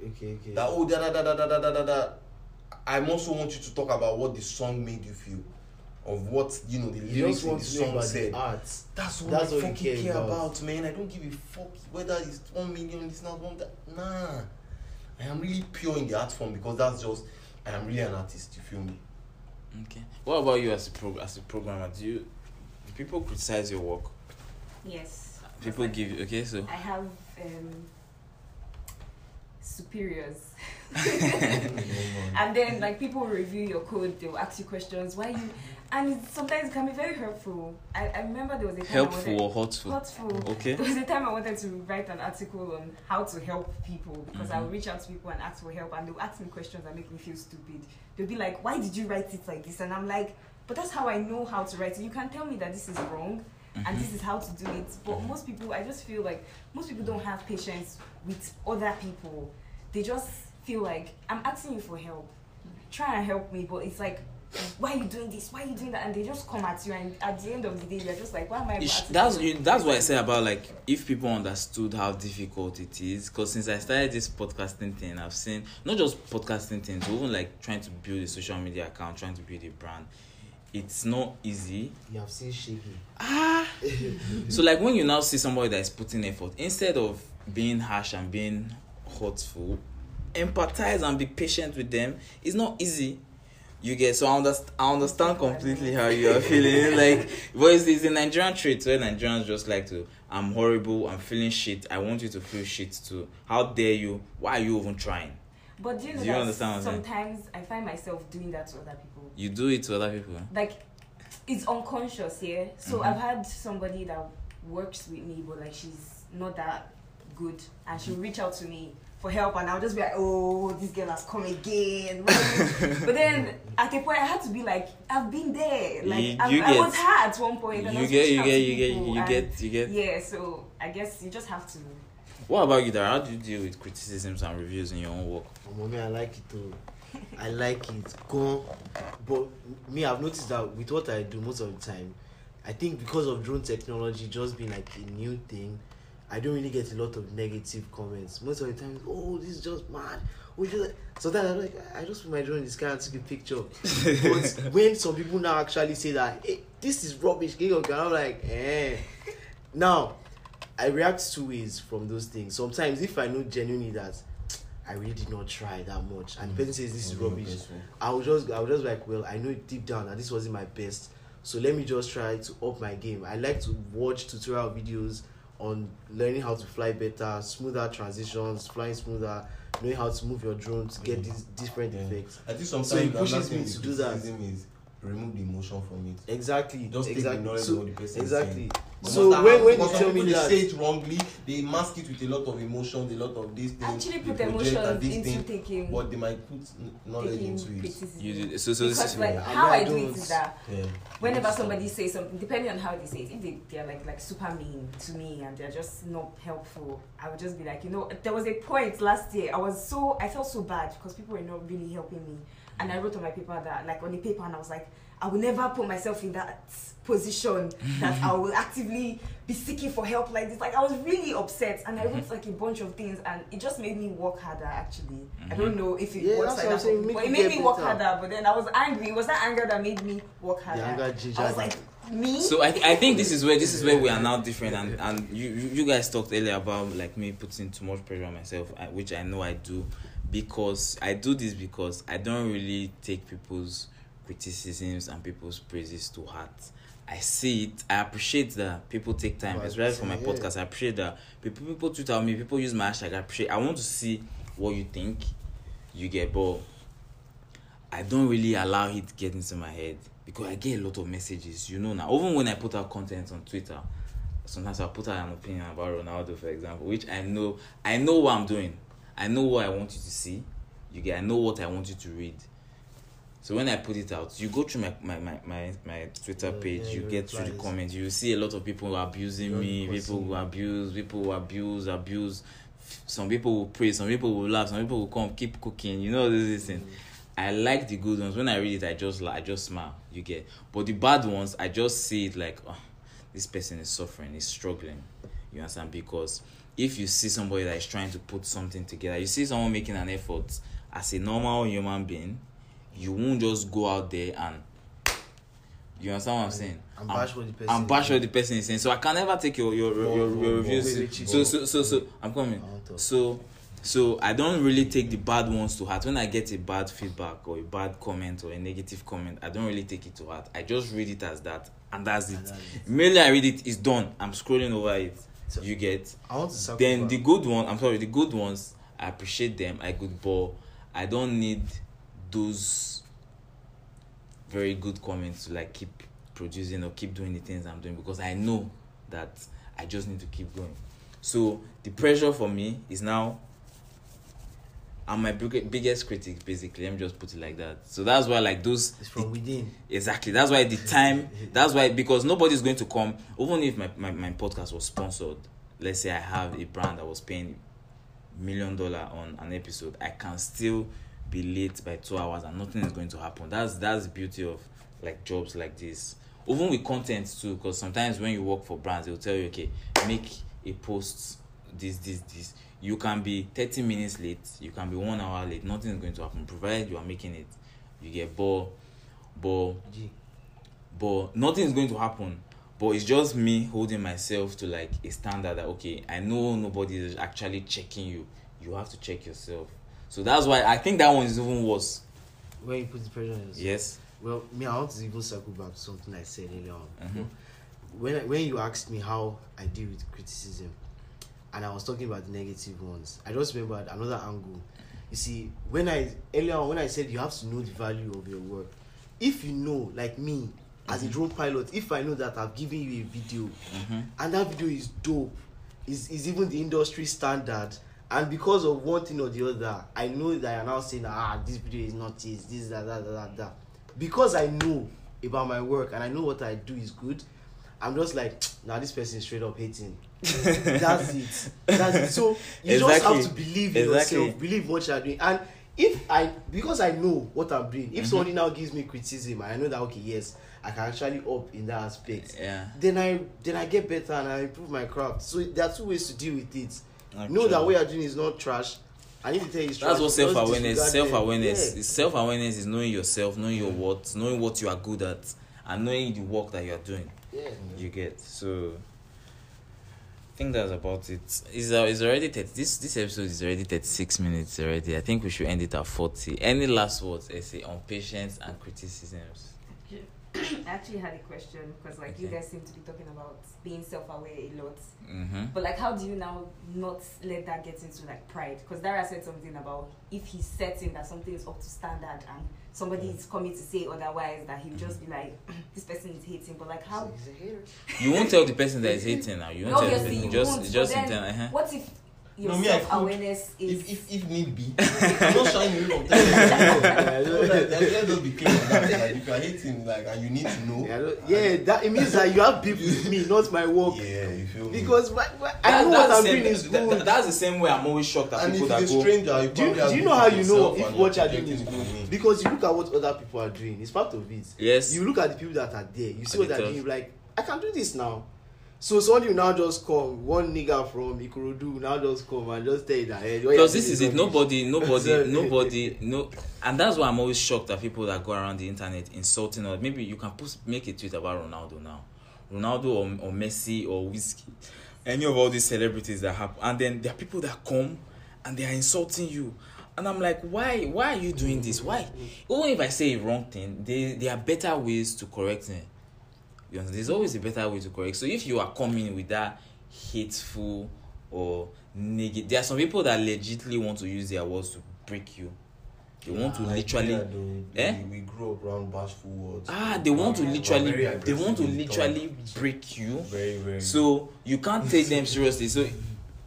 Okay, okay. That oh da da da da da da da da I also want you to talk about what the song made you feel. Of what you know the lyrics in the song said. The art. That's what That's I what fucking care about. about. man. I don't give a fuck whether it's one million, it's not one. that nah. I am really pure in the art form because that's just I am really an artist, you feel me? Okay. What about you as a pro as a programmer? Do you people criticize your work? Yes. People give you okay, so I have um, superiors. *laughs* and then like people will review your code, they'll ask you questions. Why you? And sometimes it can be very helpful. I, I remember there was a time I helpful wanted, or hurtful? Hurtful. Okay. There was a time I wanted to write an article on how to help people because I Mhm. would reach out to people and ask for help, and they'll ask me questions that make me feel stupid. They'll be like, "Why did you write it like this?" And I'm like, "But that's how I know how to write it. You can tell me that this is wrong, and Mhm. this is how to do it." But Mhm. most people, I just feel like most people don't have patience with other people. They just feel like I'm asking you for help, try and help me, but it's like. Why are you doing this? Why are you doing that? And they just come at you, and at the end of the day, you're just like, "Why am I?" That's you that's what I this?" say about like if people understood how difficult it is because since I started this podcasting thing I've seen not just podcasting things even like trying to build a social media account trying to build a brand it's not easy. You have seen shaky. Ah! so, like, when you now see somebody that is putting effort, instead of being harsh and being hurtful, empathize and be patient with them. It's not easy. You get so I, underst- I understand completely how you are feeling. *laughs* like, but it's, it's a Nigerian trait where Nigerians just like to, I'm horrible, I'm feeling shit, I want you to feel shit too. How dare you? Why are you even trying? But do you, know do you understand sometimes I find myself doing that to other people? You do it to other people Like it's unconscious, yeah. So Mhm. I've had somebody that works with me, but like she's not that good, and she'll reach out to me for help, and I'll just be like, "Oh, this girl has come again." *laughs* but then at a point, I had to be like, "I've been there. Like You- I've, you I get- was her at one point." And I you was get reaching you out get you get you and get you get Yeah, so I guess you just have to. what about you Dara? how do you deal with criticisms and reviews in your own work Oh, mommy, I like it too. I like it. Go. But me, I've noticed that with what I do most of the time, I think because of drone technology just being like a new thing, I don't really get a lot of negative comments. Most of the time, oh, this is just mad. Oh, just... Sometimes I'm like, I just put my drone in the sky and took a picture. *laughs* but when some people now actually say that, hey, this is rubbish, I'm like, eh. Now, I react two ways from those things. Sometimes if I know genuinely that I really did not try that much, and the person says this is rubbish, I will just I will just like, well, I know it deep down that this wasn't my best, so let me just try to up my game. I like to watch tutorial videos on learning how to fly better, smoother transitions, flying smoother, knowing how to move your drone to get mm. these different Yeah. effects. I think sometimes So it pushes me to do that. Is remove the emotion from it. Exactly. Just take the exactly. knowledge So, what the person exactly. saying. No So matter when how- when you because tell some me people that, they say it wrongly, they mask it with a lot of emotions, a lot of this thing. Actually, they put project emotions and this into thing, taking but they might put n- knowledge taking into it. criticism. you do, so so this because is like Yeah. how I I do it that Yeah. whenever somebody says something, depending on how they say it, if they, they're like like super mean to me and they're just not helpful, I would just be like, you know, there was a point last year I was so I felt so bad because people were not really helping me, and I wrote on my paper that like on the paper and I was like, I will never put myself in that position that I will actively be seeking for help like this. Like I was really upset and I wrote mm-hmm. like a bunch of things and it just made me work harder actually. I don't mm-hmm. know if it Yeah, works that's like that, saying, make but it made me work better. harder. But then I was angry. It was that anger that made me work harder. anger I ginger. was like, me? so I, I think this is where this is where we are now different and and you you you guys talked earlier about like me putting too much pressure on myself which I know I do because I do this because I don't really take people's criticisms and people's praises to heart. I see it. I appreciate that people take time, It's Right, especially for my yeah. podcast. I appreciate that people people tweet at me, people use my hashtag. I appreciate. I want to see what you think. You get, but I don't really allow it to get into my head. because I get a lot of messages. You know now, even when I put out content on Twitter, sometimes I put out an opinion about Ronaldo, for example, which I know I know what I'm doing. I know what I want you to see. You get I know what I want you to read. So when I put it out, you go through my my my my, my Twitter yeah, page, yeah, you get through the comments, you see a lot of people abusing You're me, people who abuse, people who abuse, abuse. Some people will pray, some people will laugh, some people will come, keep cooking. You know this, this thing. Mm -hmm. I like the good ones. When I read it, I just like I just smile. You get, but the bad ones, I just see it like, oh, this person is suffering, is struggling. You understand? Because if you see somebody that is trying to put something together, you see someone making an effort as a normal human being. you won't just go out there and you understand what I'm saying? And bash what the person, and bash what the person is saying. So I can never take your your your, your, your reviews. So so so so I'm coming. So so I don't really take the bad ones to heart. When I get a bad feedback or a bad comment or a negative comment, I don't really take it to heart. I just read it as that, and that's it. Merely I read it, it's done. I'm scrolling over it. So You get. I want to Then the good one. I'm sorry. The good ones. I appreciate them. I good ball. I don't need those very good comments to like keep producing or keep doing the things i'm doing because i know that i just need to keep going so the pressure for me is now i'm my big, biggest critic basically let me just put it like that so that's why like those It's from within. Exactly. That's why the time. That's why because nobody's going to come. Even if my, my, my podcast was sponsored, let's say I have a brand that was paying million dollar on an episode, I can still be late by two hours and nothing is going to happen. That's that's the beauty of like jobs like this. Even with content too, because sometimes when you work for brands, they'll tell you, okay, make a post this this this. You can be 30 minutes late, you can be one hour late, nothing is going to happen, provided you are making it. You get bored G. but nothing is going to happen but it's just me holding myself to like a standard that okay i know nobody is actually checking you you have to check yourself so that's why i think that one is even worse When you put the pressure on yourself. yes Well, me, I want to even circle back to something I said earlier on. Mhm. When when you asked me how I deal with criticism, and I was talking about the negative ones, I just remembered another angle. You see, when I earlier on when I said you have to know the value of your work, if you know, like me, as a drone pilot, if I know that I've given you a video mm-hmm. and that video is dope is is even the industry standard and because of one thing or the other i know that you're now saying ah this video is not this this that that that that, because i know about my work and i know what i do is good i'm just like now this person is straight up hating *laughs* that's it that's it so you just have to believe in Exactly. yourself believe what you're doing and if i because i know what i'm doing if Mhm. somebody now gives me criticism i know that okay yes i can actually up in that aspect yeah then I then I get better and I improve my craft. So there are two ways to deal with it. Know that what you're doing is not trash. I need to tell you it's that's what self-awareness self-awareness Yeah. is self-awareness is knowing yourself knowing your worth knowing what you are good at and knowing the work that you are doing Yeah. you get so I think that's about it. Is uh, is already 30, this this episode is already thirty six minutes already. I think we should end it at forty. Any last words, Ese on patience and criticisms? I actually had a question because like you guys seem to be talking about being self-aware a lot. Mm-hmm. But like, how do you now not let that get into like pride? Because Dara said something about if he's certain that something is up to standard and somebody is coming to say otherwise, that he'll just be like, *clears throat* this person is hating. But like, how? He's a hater. You won't tell the person that is hating now. You won't tell the person. you Just won't, just but then intern. Uh-huh. What if your no, self-awareness is... If, if, if need be. I'm not shying you from telling you. so, like, let's just be clear on that. Like, if you're hating, like, and you need to know... Yeah, look, yeah that, it means that you have beef with me, *laughs* not my work. Yeah, you feel me? Because my, my, that, I know what I'm doing is good. That, that's the same way I'm always shocked at and people that go... And if it's a stranger, you probably do, have... Do you know how you know if what you're doing is good? Because you look at what other people are doing. It's part of it. Yes. You look at the people that are there. You see what they're doing, you're like, I can do this now. So will now just come. One nigga from Ikorodu now just come and just tell you that. Hey, what you're Because this is it. Nobody, nobody, *laughs* nobody, no. And that's why I'm always shocked at people that go around the internet insulting or maybe you can put make a tweet about Ronaldo now, Ronaldo or, or Messi or Whiskey, any of all these celebrities that happen, and then there are people that come and they are insulting you. And I'm like, why? Why are you doing this? Why? Even if I say a wrong thing, there there are better ways to correct it. You know, there's always a better way to correct. So if you are coming with that hateful or negative, there are some people that legitimately want to use their words to break you. They want to ah, literally though, eh? we, we grow up around bashful words. Ah, they want to literally they want to literally break you. Very, very so you can't take them seriously. So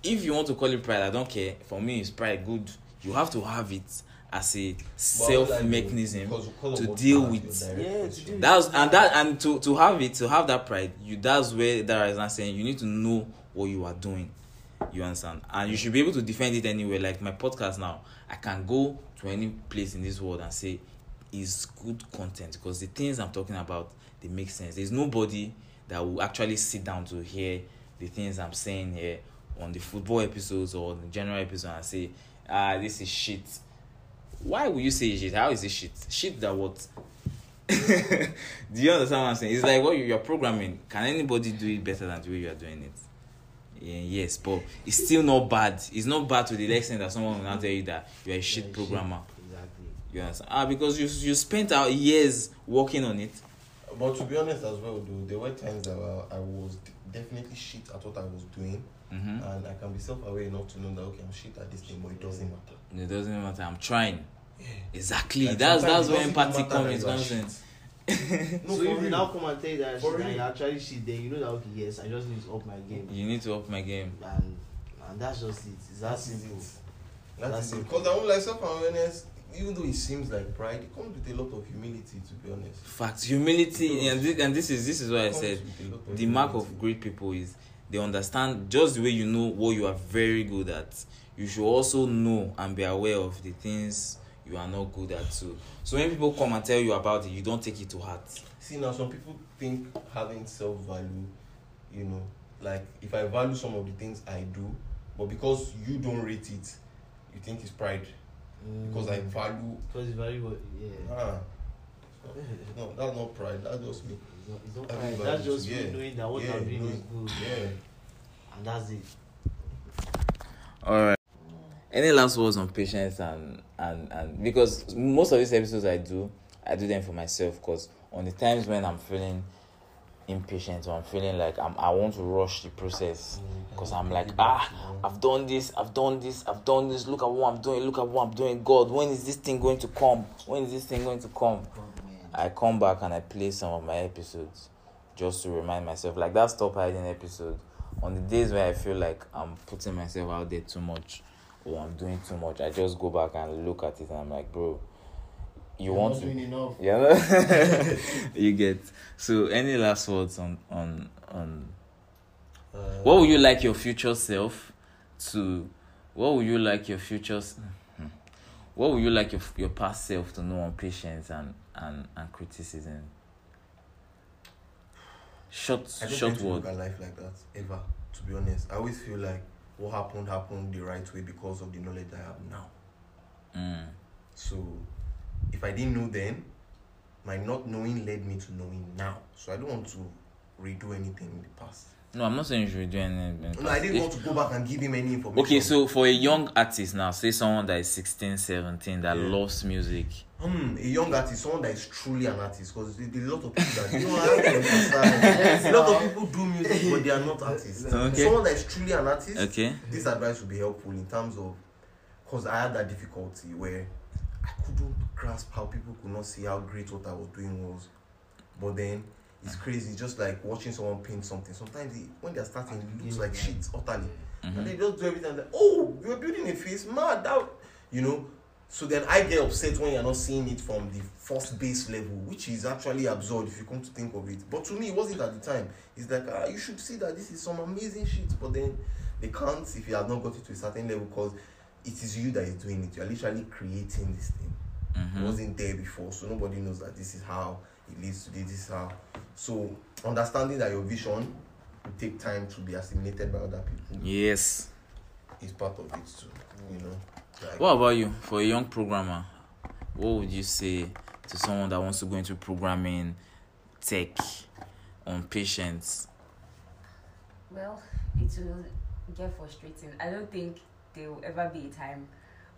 if you want to call it pride, I don't care. For me it's pride good. You have to have it. As a self mechanism to deal with- Yeah, that's and that and to to have it to have that pride you that's where that is not saying you need to know what you are doing. You understand? And you should be able to defend it anywhere. Like my podcast now i can go to any place in this world and say is good content because the things i'm talking about they make sense. There's nobody that will actually sit down to hear the things i'm saying here on the football episodes or the general episode and say ah this is shit why would you say shit? How is it shit? Shit that what? *laughs* do you understand what I'm saying? It's like what you're programming. Can anybody do it better than the way you are doing it? Yeah, yes, but it's still not bad. It's not bad to the extent that someone will now tell you that you're a shit yeah, programmer. Shit. Exactly. You understand? Ah, because you you spent out years working on it. But to be honest as well, though, there were times that I was definitely shit at what I was doing. Mm -hmm. And I can be self-aware enough to know that, okay, I'm shit at this thing, but it doesn't matter. It doesn't matter. I'm trying. Yeah. Exactly. Like that's that's where empathy comes in. Shit. *laughs* no, so if you now come and tell you that, shit, that you actually shit, then you know that, okay, yes, I just need to up my game. You need to up my game. And, and that's just it. It's that simple. That that's it. Because I won't like self-awareness. even though it seems like pride, it comes with a lot of humility. To be honest, facts, humility, and this, and this is this is what it I said. The humility. mark of great people is they understand just the way you know what you are very good at. You should also know and be aware of the things you are not good at too. So when people come and tell you about it you don't take it to heart. See now some people think having self-value you know like if i value some of the things i do but because you don't rate it you think it's pride. Mm. because i mm. value because it's valuable yeah. Ah. no that's not pride that's just me. It's not, it's not Every That's just too, me knowing that what Yeah, I'm doing is good, Yeah. and that's it. all right any last words on patience and and and because most of these episodes i do i do them for myself because on the times when i'm feeling impatient or i'm feeling like I'm, i want to rush the process because i'm like ah I've done this, I've done this, I've done this. Look at what I'm doing, look at what I'm doing. God, when is this thing going to come? When is this thing going to come? I come back and I play some of my episodes just to remind myself. Like that stop hiding episode. On the days where I feel like I'm putting myself out there too much or I'm doing too much, I just go back and look at it and I'm like, bro, you You're want not to doing enough. *laughs* yeah *laughs* you get so any last words on on on Uh, what would you like your future self to what would you like your future s-. what would you like your, your past self to know on patience and and and criticism short I don't short to look word at life like that ever. To be honest, I always feel like what happened happened the right way because of the knowledge I have now. mm. So, if I didn't know then, my not knowing led me to knowing now. So I don't want to redo anything in the past. No, I'm not saying you should do anything. No, I didn't if, want to go back and give him any information. Okay, so for a young artist now, say someone that is 16, 17, that yeah. loves music. Hmm, a young artist, someone that is truly an artist. Because there are a lot of people that, you know, I don't understand. a lot of people do music, but they are not artists. *laughs* Okay. Someone that is truly an artist, okay. this advice would be helpful in terms of, because I had that difficulty where I couldn't grasp how people could not see how great what I was doing was. But then, is crazy. Just like watching someone paint something. Sometimes it, when they're starting, it looks like shit utterly, mm-hmm. and they just do everything. Like, oh, you're building a face, mad that you know. So then I get upset when you're not seeing it from the first base level, which is actually absurd if you come to think of it. But to me, it wasn't at the time. It's like ah, you should see that this is some amazing shit, but then they can't if you have not got it to a certain level because it is you that is doing it. You're literally creating this thing. Mm-hmm. It wasn't there before, so nobody knows that this is how it leads to this, this is how. So understanding that your vision will take time to be assimilated by other people yes is part of it too. You know. Like, What about you for a young programmer? What would you say to someone that wants to go into programming, tech, on patience? Well, it will get frustrating. I don't think there will ever be a time.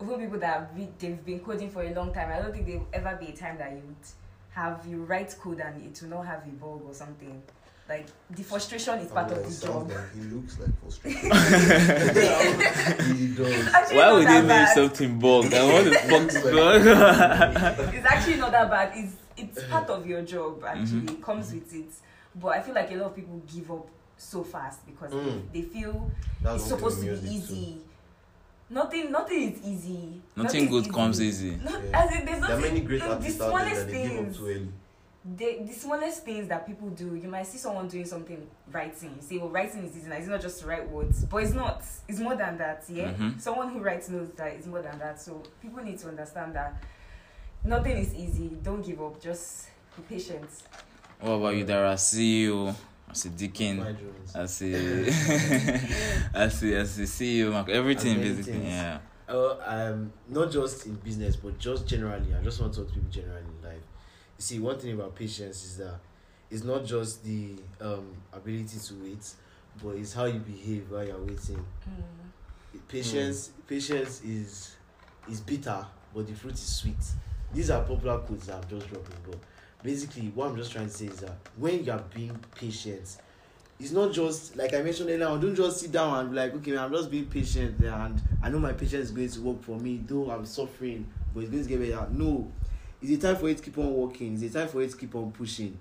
Even people that have been, they've been coding for a long time, I don't think there will ever be a time that you would have you write code and it will not have a bug or something. Like the frustration is part yeah, of the job. like he looks like frustrated. *laughs* *laughs* He does. Why would that they name something bug? And what the fuck bug? It's actually not that bad. It's it's Mm-hmm. part of your job. Actually, it comes with it. But I feel like a lot of people give up so fast because Mm. they feel That's it's supposed to be easy. too. nothing nothing is easy. Nothing, nothing good easy. comes easy. Not, yeah. As in, there's nothing. There are many great the, artists out there that they give up the, the smallest things that people do, you might see someone doing something writing. You say, well, writing is easy. It's not just to write words, but it's not. It's more than that. Yeah. Mm-hmm. Someone who writes knows that it's more than that. So people need to understand that nothing is easy. Don't give up. Just be patient. What about you, Dara? See you. Ase Deacon, ase *laughs* *laughs* CEO, Mark, everything basically. business. Yeah. Uh, um, not just in business, but just generally. I just want to talk to people generally in life. You see, one thing about patience is that it's not just the um, ability to wait, but it's how you behave while you're waiting. Mm. Patience, mm. patience is is bitter, but the fruit is sweet. These are popular quotes that I'm just dropping, but basically what i'm just trying to say is that when you are being patient it's not just like i mentioned earlier on don't just sit down and be like okay man, i'm just being patient and i know my patience is going to work for me though i'm suffering but it's going to get better. No. It's a time for it to keep on working. It's a time for it to keep on pushing.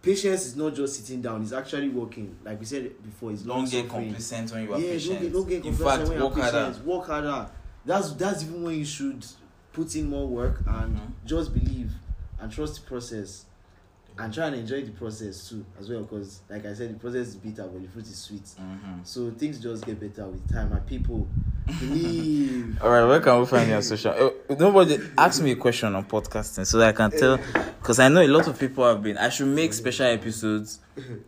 Patience is not just sitting down. It's actually working. Like we said before it's long don't get suffering. complacent when you are yeah, patient. don't get, don't get in fact when work harder. work harder. That's that's even when you should put in more work and mm-hmm. just believe. And trust the process and try and enjoy the process too as well. Because like I said, the process is bitter, but the fruit is sweet. Mhm. So things just get better with time. And people believe. *laughs* All right, where can we find your social? Uh, nobody ask me a question on podcasting so that I can tell, because I know a lot of people have been. I should make special episodes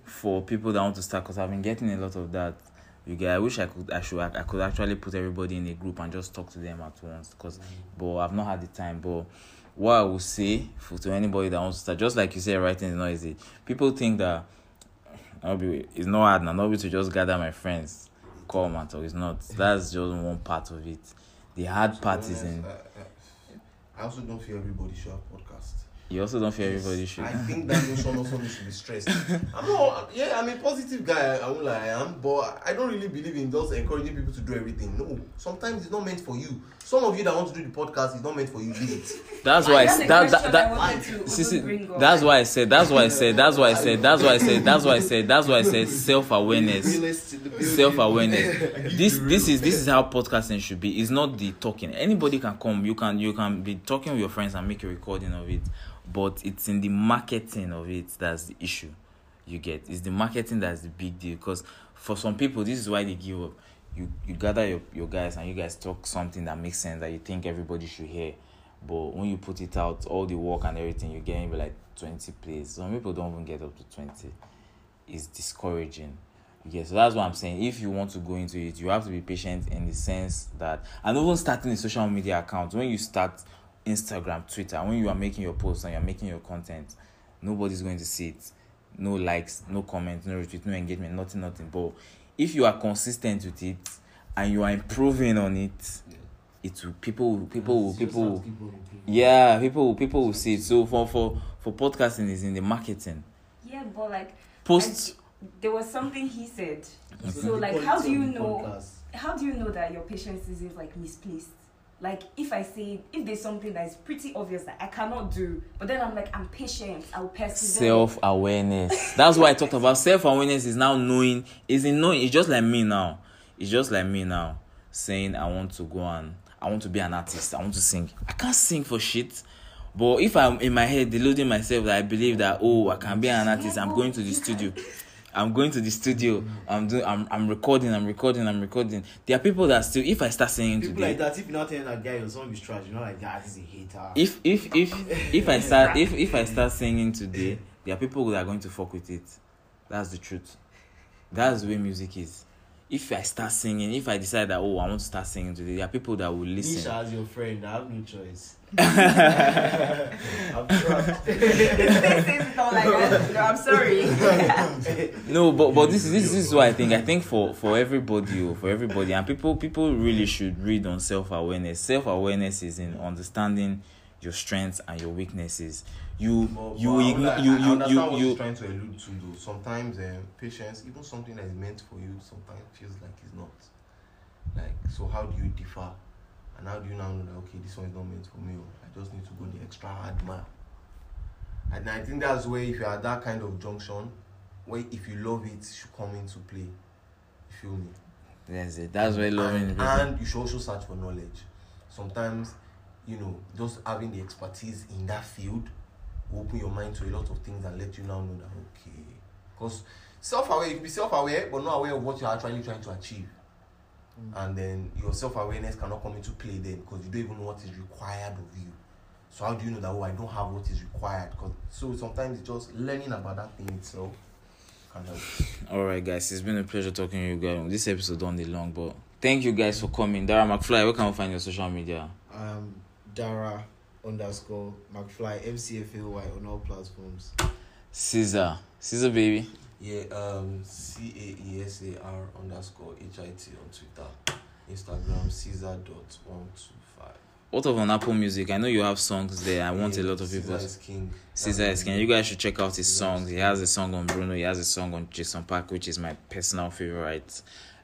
for people that want to start, because I've been getting a lot of that. You guys, I wish I could. I should. I, I could actually put everybody in a group and just talk to them at once, because, but I've not had the time. But what I will say for to anybody that wants to start, just like you said, writing is not easy. People think that I'll be, it's not hard now. Not be to just gather my friends, come and talk. It's not. That's just one part of it. The hard part is in. I also don't feel everybody should have podcast. You also don't fear everybody should. I think that notion also we should be stressed. I'm not, yeah, I'm a positive guy, I won't lie, I am, but I don't really believe in just encouraging people to do everything. No, sometimes it's not meant for you. Some of you that want to do the podcast, it's not meant for you, do it. That's why I, I that, that, that, I see, see, that's why I said, that's why I said, that's why I said, that's why I said, that's why I said, that's why I said self-awareness. Self-awareness. *laughs* this this is this is how podcasting should be. It's not the talking. Anybody can come, you can you can be talking with your friends and make a recording of it. But it's in the marketing of it that's the issue. You get it's the marketing that's the big deal because for some people this is why they give up. You you gather your, your guys and you guys talk something that makes sense that you think everybody should hear, but when you put it out, all the work and everything, you get like twenty plays. Some people don't even get up to twenty. It's discouraging. Yes, so that's what I'm saying. If you want to go into it, you have to be patient in the sense that, and even starting a social media account, when you start Instagram, Twitter, when you are making your posts and you're making your content, nobody's going to see it. No likes, no comments, no retweet, no engagement, nothing, nothing. But if you are consistent with it and you are improving on it, it will people will people will people will yeah people will people will see it. So for for for podcasting is in the marketing. Yeah, but like Post there was something he said. So like, how do you know? How do you know that your patience isn't like misplaced? Like if I say if there's something that is pretty obvious that I cannot do, but then I'm like I'm patient, I'll persevere. self awareness. That's why I talked about self awareness is now knowing is in knowing it's just like me now. It's just like me now saying I want to go and I want to be an artist. I want to sing. I can't sing for shit. But if I'm in my head deluding myself that I believe that oh I can be an artist, I'm going to the studio. I'm going to the studio. I'm doing. I'm. I'm recording. I'm recording. I'm recording. There are people that still. If I start singing People today, like that, if you're not telling that guy your song is trash, you're not like ah, that is a hater. if if if *laughs* if I start if if I start singing today, there are people that are going to fuck with it. That's the truth. That's the way music is. If I start singing, if I decide that oh I want to start singing today, there are people that will listen. Nisha as your friend, I have no choice. I'm trapped. His face says like that. No, I'm sorry. no, but but this this is what I think. I think for for everybody, oh, for everybody, and people people really should read on self awareness. Self awareness is in understanding your strengths and your weaknesses. You but, you but igno- like, you I, you I you. What you trying to allude to though. Sometimes um, patience, even something that is meant for you, sometimes feels like it's not. Like so, how do you differ? And how do you now know that, okay, this one is not meant for me? or I just need to go the extra hard mile. And I think that's where if you're at that kind of junction, where if you love it, it should come into play. You feel me? That's it. That's where loving and, and you should also search for knowledge. Sometimes, you know, just having the expertise in that field will open your mind to a lot of things and let you now know that, okay. Because self-aware, you can be self-aware, but not aware of what you're actually trying to achieve. Mm. and then your self-awareness cannot come into play then because you don't even know what is required of you. So how do you know that oh I don't have what is required? Cause so sometimes it's just learning about that thing itself can help. Alright guys, it's been a pleasure talking to you guys. This episode on the long but thank you guys for coming. Dara McFly, where can we find your social media? Um Dara underscore McFly MCFAY on all platforms. Caesar. Caesar baby. Yeah, um, C A E S A R underscore H I T on Twitter, Instagram, Caesar dot one two five. What of on Apple Music? I know you have songs there. I want a lot of people. Caesar is king. Caesar is King. You guys should check out his songs. He has a song on Bruno. He has a song on Jason Park, which is my personal favorite.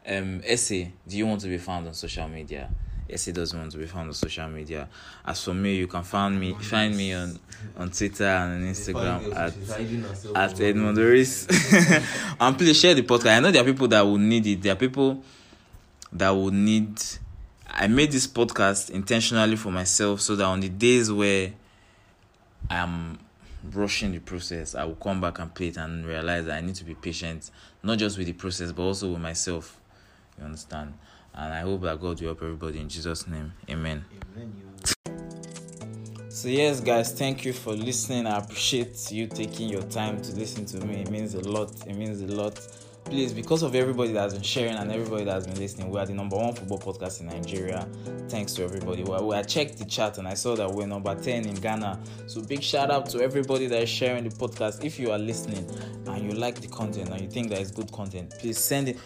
Um, Ese, do you want to be found on social media? Yesterdays ones we found on social media. As for me, you can find me find me on on Twitter and on Instagram at at Edmondoris. and *laughs* please share the podcast. I know there are people that will need it. There are people that will need. I made this podcast intentionally for myself so that on the days where I'm rushing the process, I will come back and play it and realize that I need to be patient, not just with the process but also with myself. You understand? And I hope that God will help everybody in Jesus' name. Amen. So yes, guys, thank you for listening. I appreciate you taking your time to listen to me. It means a lot. It means a lot. Please, because of everybody that has been sharing and everybody that has been listening, we are the number one football podcast in Nigeria. Thanks to everybody. Well, I checked the chat and I saw that we're number 10 in Ghana. So big shout out to everybody that is sharing the podcast. If you are listening and you like the content and you think that it's good content, please send it.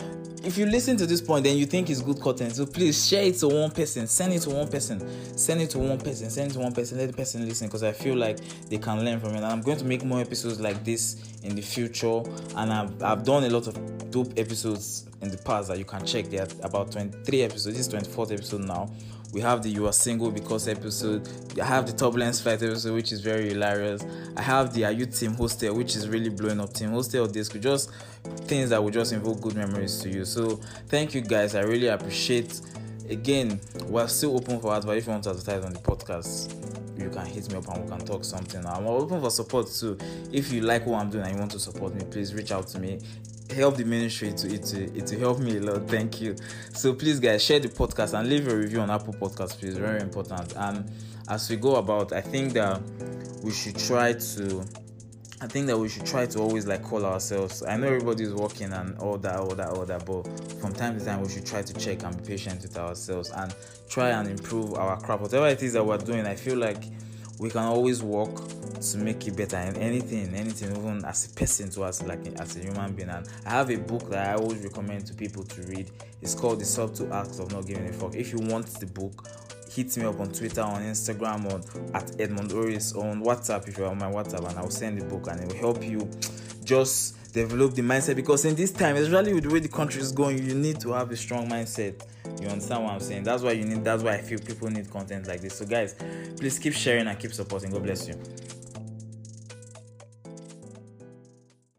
If you listen to this point and you think it's good content, so please share it to one person. Send it to one person. Send it to one person. Send it to one person. Let the person listen because I feel like they can learn from it. And I'm going to make more episodes like this in the future. And I've, I've done a lot of dope episodes in the past that you can check. There are about 23 episodes. This is 24th episode now. We have the You Are Single Because episode. I have the Turbulence Fight episode, which is very hilarious. I have the Are You Team Hostel, which is really blowing up. Team Hostel Disc, just things that will just invoke good memories to you. So thank you guys. I really appreciate. Again, we're still open for advice. If you want to advertise on the podcast, you can hit me up and we can talk something. I'm open for support too. If you like what I'm doing and you want to support me, please reach out to me. Help the ministry to it to it to help me a lot. Thank you. So please, guys, share the podcast and leave a review on Apple Podcasts, please. Very important. And as we go about, I think that we should try to. I think that we should try to always like call ourselves. I know everybody's working and all that, all that, all that, but from time to time we should try to check and be patient with ourselves and try and improve our craft. Whatever it is that we're doing, I feel like we can always work to make it better in anything, anything, even as a person to us, like as a human being. And I have a book that I always recommend to people to read. It's called The Subtle Art of Not Giving a Fuck. If you want the book, hit me up on Twitter, on Instagram, on at Edmund Oris, or on WhatsApp if you're on my WhatsApp, and I'll send the book and it will help you just develop the mindset because in this time, especially with the way the country is going, you need to have a strong mindset. You understand what I'm saying? That's why you need that's why I feel people need content like this. So guys, please keep sharing and keep supporting. God bless you.